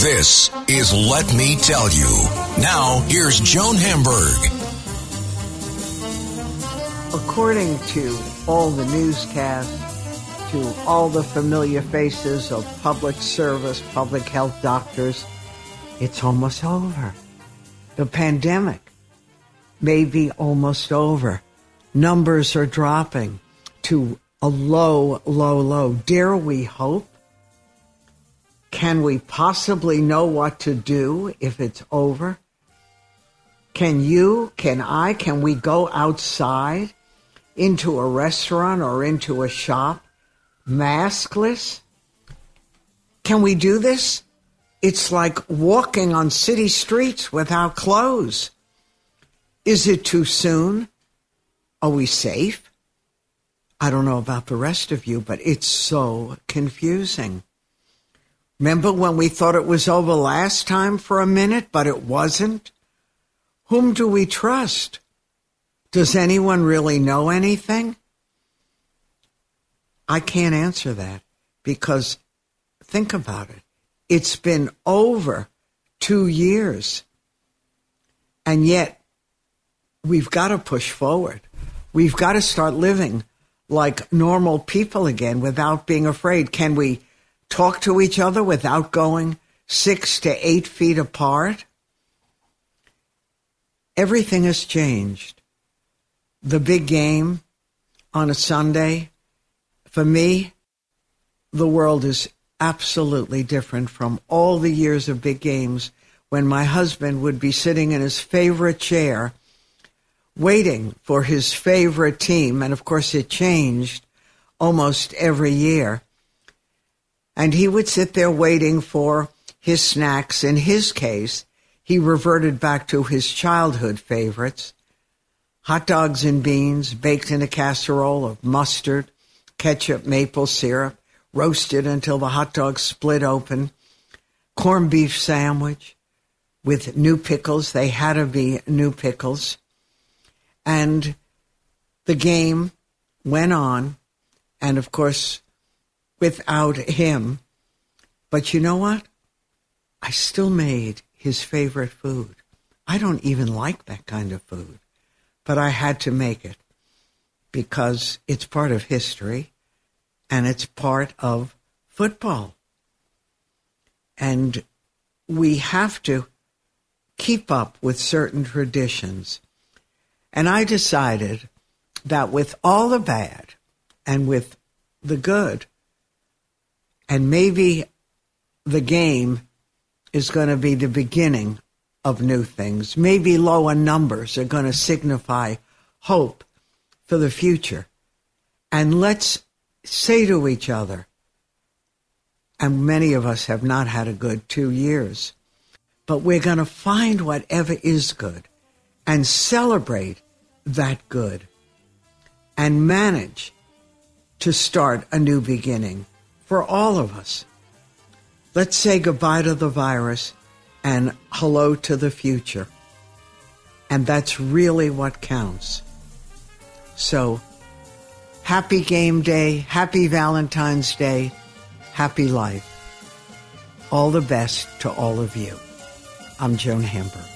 This is Let Me Tell You. Now, here's Joan Hamburg. According to all the newscasts, to all the familiar faces of public service, public health doctors, it's almost over. The pandemic may be almost over. Numbers are dropping to a low, low, low. Dare we hope? Can we possibly know what to do if it's over? Can you, can I, can we go outside into a restaurant or into a shop maskless? Can we do this? It's like walking on city streets without clothes. Is it too soon? Are we safe? I don't know about the rest of you, but it's so confusing. Remember when we thought it was over last time for a minute, but it wasn't? Whom do we trust? Does anyone really know anything? I can't answer that because think about it. It's been over two years. And yet, we've got to push forward. We've got to start living like normal people again without being afraid. Can we talk to each other without going six to eight feet apart. Everything has changed. The big game on a Sunday, for me, the world is absolutely different from all the years of big games when my husband would be sitting in his favorite chair waiting for his favorite team. And of course, it changed almost every year and he would sit there waiting for his snacks. In his case, he reverted back to his childhood favorites hot dogs and beans baked in a casserole of mustard, ketchup, maple syrup, roasted until the hot dog split open, corned beef sandwich with new pickles. They had to be new pickles. And the game went on. And of course, without him. But you know what? I still made his favorite food. I don't even like that kind of food, but I had to make it because it's part of history and it's part of football. And we have to keep up with certain traditions. And I decided that with all the bad and with the good, and maybe the game is going to be the beginning of new things. Maybe lower numbers are going to signify hope for the future. And let's say to each other, and many of us have not had a good two years, but we're going to find whatever is good and celebrate that good and manage to start a new beginning for all of us. Let's say goodbye to the virus and hello to the future. And that's really what counts. So, happy game day, happy Valentine's Day, happy life. All the best to all of you. I'm Joan Hamburg.